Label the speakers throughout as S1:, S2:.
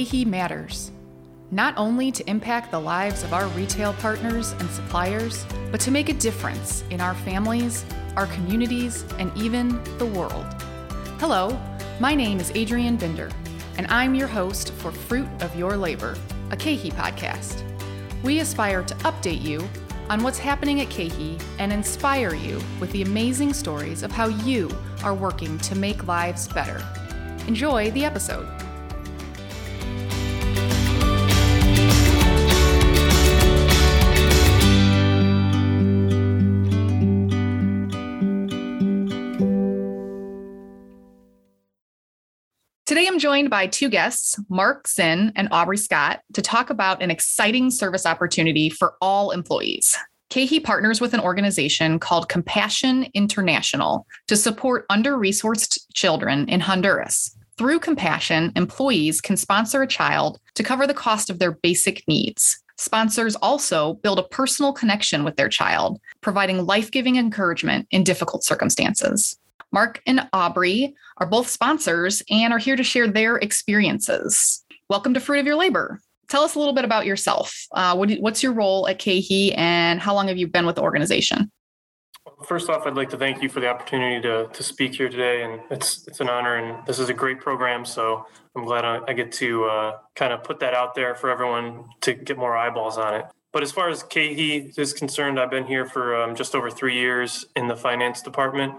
S1: KeHE matters, not only to impact the lives of our retail partners and suppliers, but to make a difference in our families, our communities, and even the world. Hello, my name is Adrienne Binder, and I'm your host for Fruit of Your Labor, a KeHE podcast. We aspire to update you on what's happening at KeHE and inspire you with the amazing stories of how you are working to make lives better. Enjoy the episode. Today, I'm joined by two guests, Mark Zinn and Aubrey Scott, to talk about an exciting service opportunity for all employees. KeHE partners with an organization called Compassion International to support under resourced children in Honduras. Through Compassion, employees can sponsor a child to cover the cost of their basic needs. Sponsors also build a personal connection with their child, providing life giving encouragement in difficult circumstances. Mark and Aubrey are both sponsors and are here to share their experiences. Welcome to Fruit of Your Labor. Tell us a little bit about yourself. Uh, what, what's your role at KeHE and how long have you been with the organization?
S2: First off, I'd like to thank you for the opportunity to, to speak here today, and it's it's an honor. And this is a great program, so I'm glad I, I get to uh, kind of put that out there for everyone to get more eyeballs on it. But as far as KeHE is concerned, I've been here for um, just over three years in the finance department.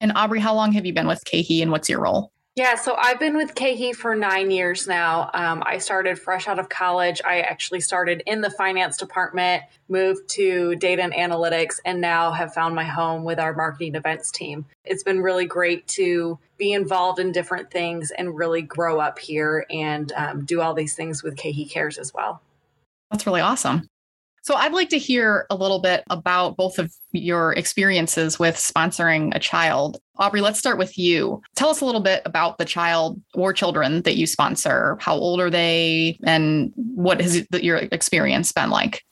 S1: And Aubrey, how long have you been with KeHE and what's your role?
S3: Yeah, so I've been with KeHE for nine years now. Um, I started fresh out of college. I actually started in the finance department, moved to data and analytics, and now have found my home with our marketing events team. It's been really great to be involved in different things and really grow up here and um, do all these things with KeHE Cares as well.
S1: That's really awesome. So I'd like to hear a little bit about both of your experiences with sponsoring a child. Aubrey, let's start with you. Tell us a little bit about the child or children that you sponsor. How old are they and what has your experience been like?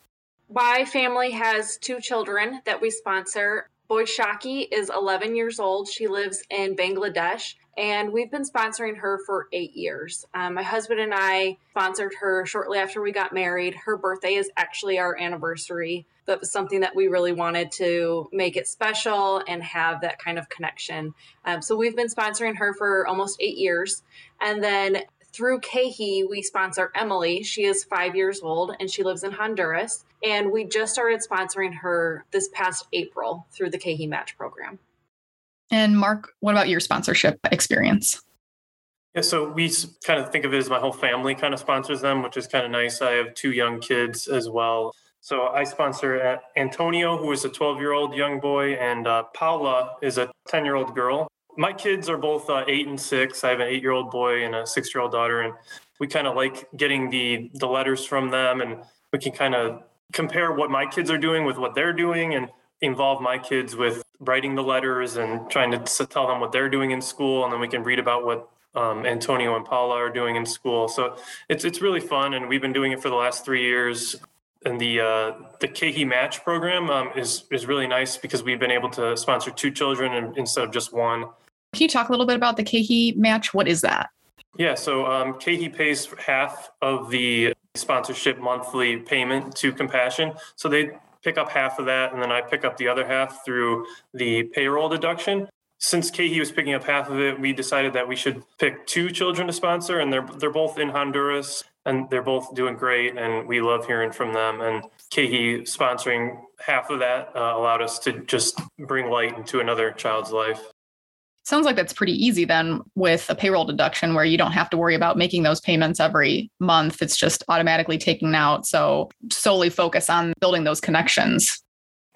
S3: My family has two children that we sponsor. Boy Shaki is 11 years old. She lives in Bangladesh and we've been sponsoring her for eight years. Um, my husband and I sponsored her shortly after we got married. Her birthday is actually our anniversary. That was something that we really wanted to make it special and have that kind of connection. Um, so we've been sponsoring her for almost eight years. And then through KeHE, we sponsor Emily. She is five years old and she lives in Honduras. And we just started sponsoring her this past April through the KeHE Match program.
S1: And Mark, what about your sponsorship experience?
S2: Yeah, so we kind of think of it as my whole family kind of sponsors them, which is kind of nice. I have two young kids as well. So I sponsor Antonio, who is a 12 year old young boy, and uh, Paula is a 10 year old girl. My kids are both uh, eight and six. I have an eight year old boy and a six year old daughter, and we kind of like getting the the letters from them, and we can kind of compare what my kids are doing with what they're doing, and involve my kids with writing the letters and trying to tell them what they're doing in school, and then we can read about what um, Antonio and Paula are doing in school. So it's it's really fun, and we've been doing it for the last three years. And the uh, the KeHE Match program um, is is really nice because we've been able to sponsor two children instead of just one.
S1: Can you talk a little bit about the KeHE Match? What is that?
S2: Yeah, so um, KeHE pays half of the sponsorship monthly payment to Compassion. So they pick up half of that, and then I pick up the other half through the payroll deduction. Since KeHE was picking up half of it, we decided that we should pick two children to sponsor, and they're they're both in Honduras, and they're both doing great, and we love hearing from them. And KeHE sponsoring half of that uh, allowed us to just bring light into another child's life.
S1: Sounds like that's pretty easy then with a payroll deduction where you don't have to worry about making those payments every month. It's just automatically taken out. So solely focus on building those connections.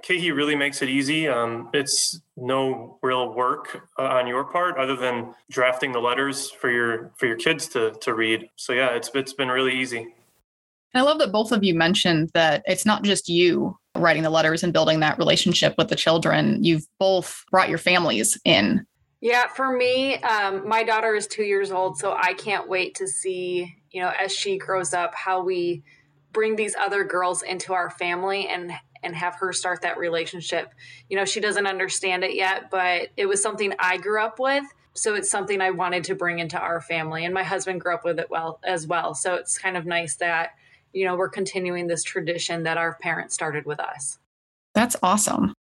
S2: KeHE really makes it easy. Um, it's no real work uh, on your part other than drafting the letters for your for your kids to to read. So yeah, it's it's been really easy.
S1: And I love that both of you mentioned that it's not just you writing the letters and building that relationship with the children. You've both brought your families in
S3: yeah, for me, um, my daughter is two years old, so I can't wait to see, you know, as she grows up, how we bring these other girls into our family and and have her start that relationship. You know, she doesn't understand it yet, but it was something I grew up with. so it's something I wanted to bring into our family. And my husband grew up with it well as well. So it's kind of nice that, you know, we're continuing this tradition that our parents started with us.
S1: That's awesome.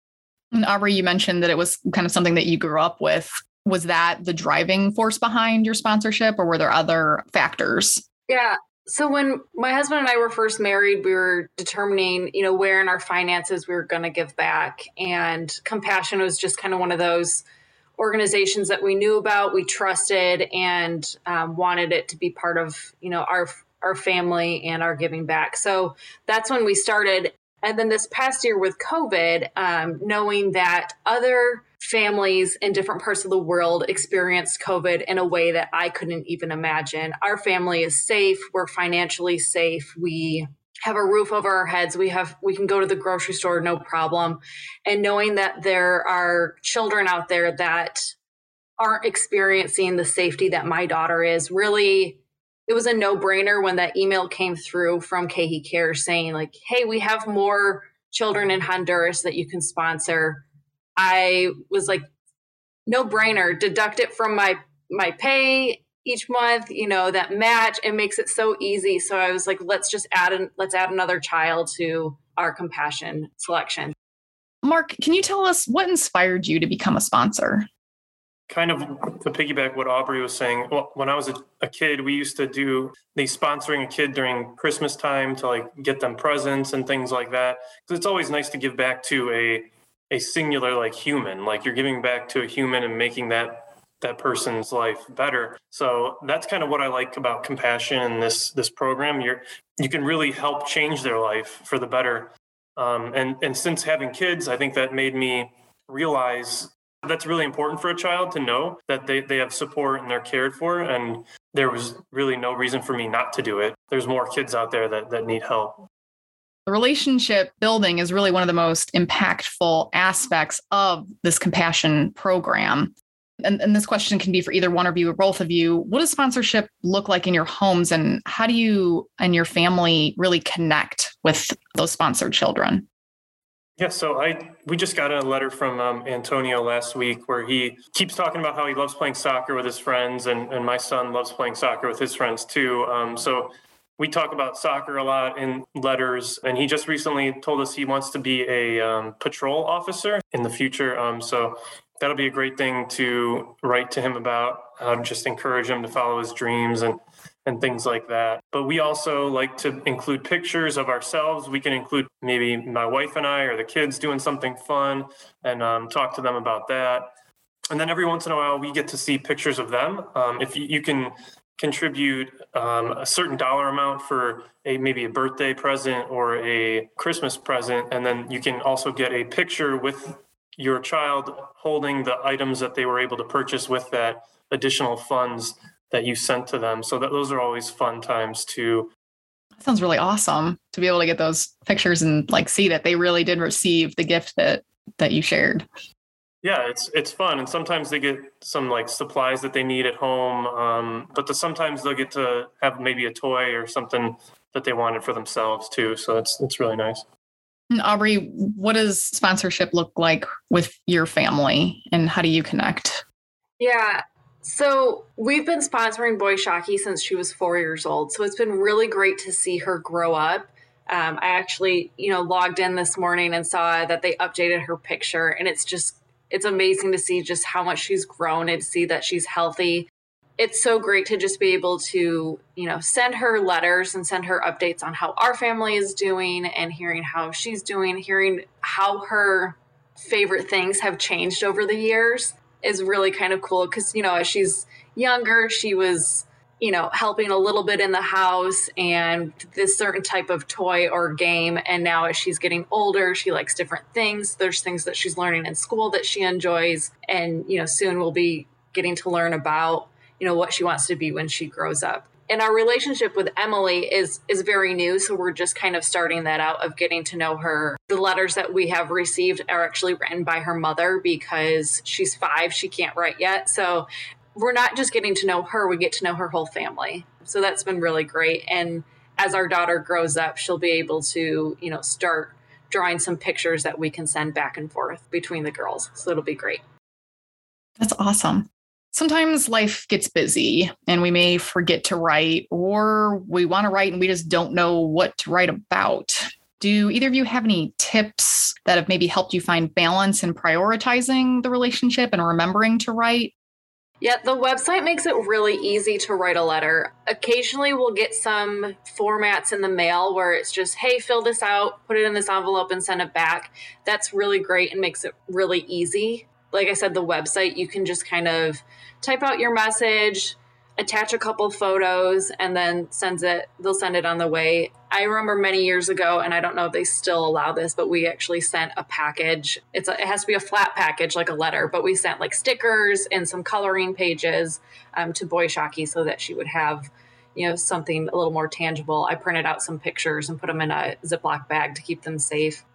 S1: And Aubrey, you mentioned that it was kind of something that you grew up with. Was that the driving force behind your sponsorship, or were there other factors?
S3: Yeah. So when my husband and I were first married, we were determining, you know, where in our finances we were going to give back. And Compassion was just kind of one of those organizations that we knew about, we trusted, and um, wanted it to be part of, you know, our our family and our giving back. So that's when we started. And then this past year with COVID, um, knowing that other families in different parts of the world experienced COVID in a way that I couldn't even imagine. Our family is safe. We're financially safe. We have a roof over our heads we have we can go to the grocery store no problem and knowing that there are children out there that aren't experiencing the safety that my daughter is really it was a no-brainer when that email came through from KeHE Care saying like hey we have more children in Honduras that you can sponsor I was like no brainer deduct it from my my pay each month you know that match. It makes it so easy. So i was like let's just add an let's add another child to our compassion selection.
S1: Mark can you tell us what inspired you to become a sponsor?
S2: Kind of to piggyback what aubrey was saying well, when i was a, a kid we used to do the sponsoring a kid during christmas time to like get them presents and things like that. Because it's always nice to give back to a a singular like human like you're giving back to a human and making that that person's life better. So that's kind of what I like about compassion and this this program. You're you can really help change their life for the better. Um, and and since having kids, I think that made me realize that's really important for a child to know that they, they have support and they're cared for. And there was really no reason for me not to do it. There's more kids out there that, that need help.
S1: The relationship building is really one of the most impactful aspects of this compassion program and, and this question can be for either one of you or both of you. What does sponsorship look like in your homes, and how do you and your family really connect with those sponsored children?
S2: Yeah, so I we just got a letter from um, Antonio last week where he keeps talking about how he loves playing soccer with his friends, and, and my son loves playing soccer with his friends too. Um, so we talk about soccer a lot in letters, and he just recently told us he wants to be a um, patrol officer in the future. Um, so that'll be a great thing to write to him about. Uh, just encourage him to follow his dreams and and things like that. But we also like to include pictures of ourselves. We can include maybe my wife and I or the kids doing something fun and um, talk to them about that. And then every once in a while, we get to see pictures of them. Um, if you, you, can contribute um, a certain dollar amount for a maybe a birthday present or a Christmas present, and then you can also get a picture with your child holding the items that they were able to purchase with that additional funds that you sent to them. So that those are always fun times too.
S1: That sounds really awesome to be able to get those pictures and like see that they really did receive the gift that that you shared.
S2: Yeah, it's it's fun, and sometimes they get some like supplies that they need at home. Um, but the, sometimes they'll get to have maybe a toy or something that they wanted for themselves too. So it's it's really nice.
S1: And Aubrey, what does sponsorship look like with your family and how do you connect?
S3: Yeah. So we've been sponsoring Boy Shockey since she was four years old. So it's been really great to see her grow up. Um, I actually, you know, logged in this morning and saw that they updated her picture, and it's just, it's amazing to see just how much she's grown and see that she's healthy. It's so great to just be able to, you know, send her letters and send her updates on how our family is doing and hearing how she's doing, hearing how her favorite things have changed over the years is really kind of cool because, you know, as she's younger, she was, you know, helping a little bit in the house and this certain type of toy or game. And now as she's getting older, she likes different things. There's things that she's learning in school that she enjoys. And, you know, soon we'll be getting to learn about you know what she wants to be when she grows up and our relationship with Emily is is very new so we're just kind of starting that out of getting to know her the letters that we have received are actually written by her mother because she's 5 she can't write yet so we're not just getting to know her we get to know her whole family. So that's been really great. And as our daughter grows up she'll be able to you know start drawing some pictures that we can send back and forth between the girls. So it'll be great.
S1: That's awesome. Sometimes life gets busy and we may forget to write, or we want to write and we just don't know what to write about. Do either of you have any tips that have maybe helped you find balance in prioritizing the relationship and remembering to write?
S3: Yeah, the website makes it really easy to write a letter. Occasionally, we'll get some formats in the mail where it's just, hey, fill this out, put it in this envelope, and send it back. That's really great and makes it really easy. Like I said, the website, you can just kind of type out your message, attach a couple photos and then sends it they'll send it on the way. I remember many years ago and i don't know if they still allow this but we actually sent a package. It's a, it has to be a flat package like a letter but we sent like stickers and some coloring pages um, to boy so that she would have you know something a little more tangible. I printed out some pictures and put them in a ziploc bag to keep them safe.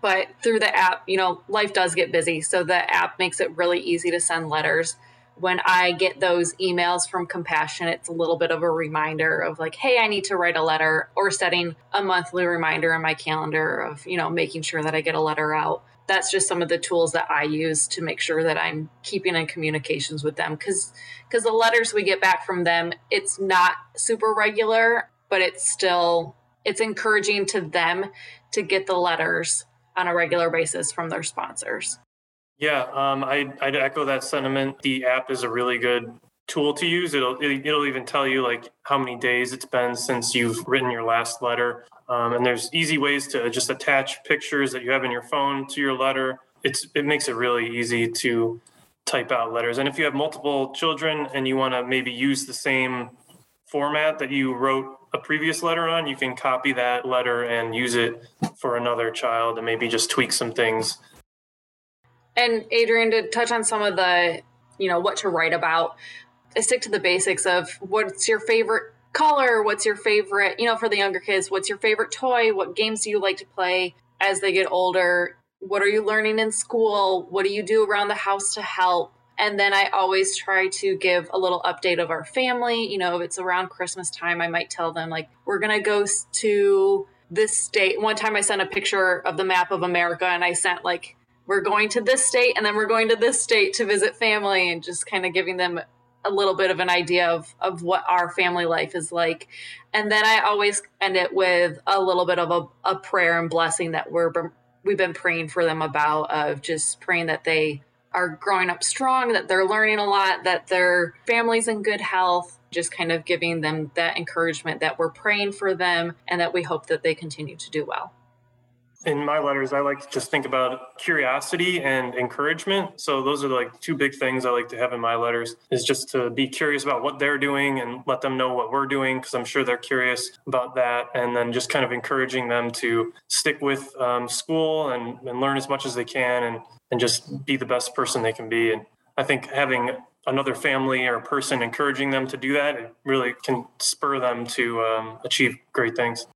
S3: But through the app you know life does get busy so the app makes it really easy to send letters when I get those emails from Compassion, it's a little bit of a reminder of like, hey, I need to write a letter, or setting a monthly reminder in my calendar of, you know, making sure that I get a letter out. That's just some of the tools that I use to make sure that I'm keeping in communications with them because because the letters we get back from them, it's not super regular, but it's still it's encouraging to them to get the letters on a regular basis from their sponsors.
S2: Yeah, um, I, I'd echo that sentiment. The app is a really good tool to use. It'll it'll even tell you like how many days it's been since you've written your last letter. Um, and there's easy ways to just attach pictures that you have in your phone to your letter. It's it makes it really easy to type out letters. And if you have multiple children and you want to maybe use the same format that you wrote a previous letter on, you can copy that letter and use it for another child and maybe just tweak some things
S3: and Adrienne, to touch on some of the, you know, what to write about, I stick to the basics of what's your favorite color, what's your favorite, you know, for the younger kids, what's your favorite toy, what games do you like to play as they get older, what are you learning in school, what do you do around the house to help. And then I always try to give a little update of our family. You know, if it's around Christmas time, I might tell them, like, we're going to go to this state. One time I sent a picture of the map of America and I sent like we're going to this state and then we're going to this state to visit family and just kind of giving them a little bit of an idea of, of what our family life is like. And then I always end it with a little bit of a, a prayer and blessing that we're we've been praying for them about of just praying that they are growing up strong, that they're learning a lot, that their family's in good health, just kind of giving them that encouragement that we're praying for them and that we hope that they continue to do well
S2: in my letters, I like to just think about curiosity and encouragement. So those are like two big things I like to have in my letters is just to be curious about what they're doing and let them know what we're doing because I'm sure they're curious about that. And then just kind of encouraging them to stick with um, school and, and learn as much as they can and, and just be the best person they can be. And I think having another family or person encouraging them to do that, it really can spur them to um, achieve great things.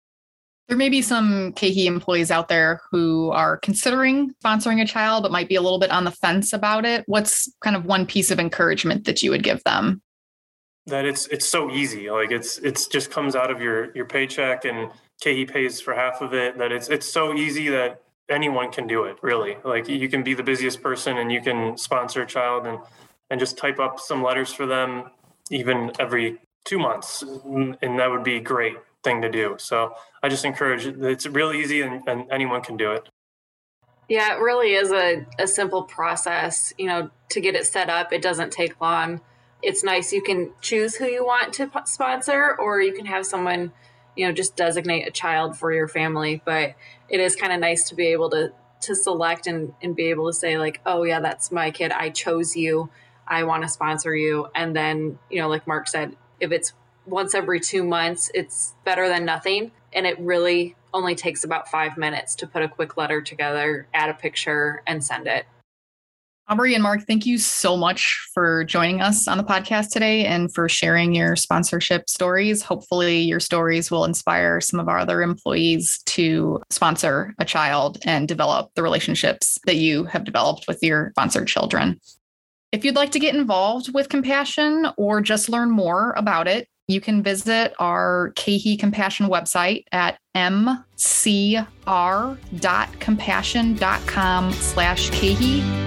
S1: There may be some KeHE employees out there who are considering sponsoring a child, but might be a little bit on the fence about it. What's kind of one piece of encouragement that you would give them?
S2: That it's it's so easy. Like it's it's just comes out of your your paycheck, and KeHE pays for half of it. That it's it's so easy that anyone can do it. Really, like you can be the busiest person, and you can sponsor a child, and and just type up some letters for them, even every two months, and that would be great thing to do. So I just encourage it's real easy and, and anyone can do it.
S3: Yeah, it really is a, a simple process. You know, to get it set up, it doesn't take long. It's nice. You can choose who you want to sponsor, or you can have someone, you know, just designate a child for your family. But it is kind of nice to be able to to select and, and be able to say like, oh yeah, that's my kid. I chose you. I want to sponsor you. And then, you know, like Mark said, if it's once every two months, it's better than nothing. And it really only takes about five minutes to put a quick letter together, add a picture, and send it.
S1: Aubrey and Mark, thank you so much for joining us on the podcast today and for sharing your sponsorship stories. Hopefully, your stories will inspire some of our other employees to sponsor a child and develop the relationships that you have developed with your sponsored children. If you'd like to get involved with Compassion or just learn more about it, you can visit our KeHE Compassion website at mcr.compassion.com slash KeHE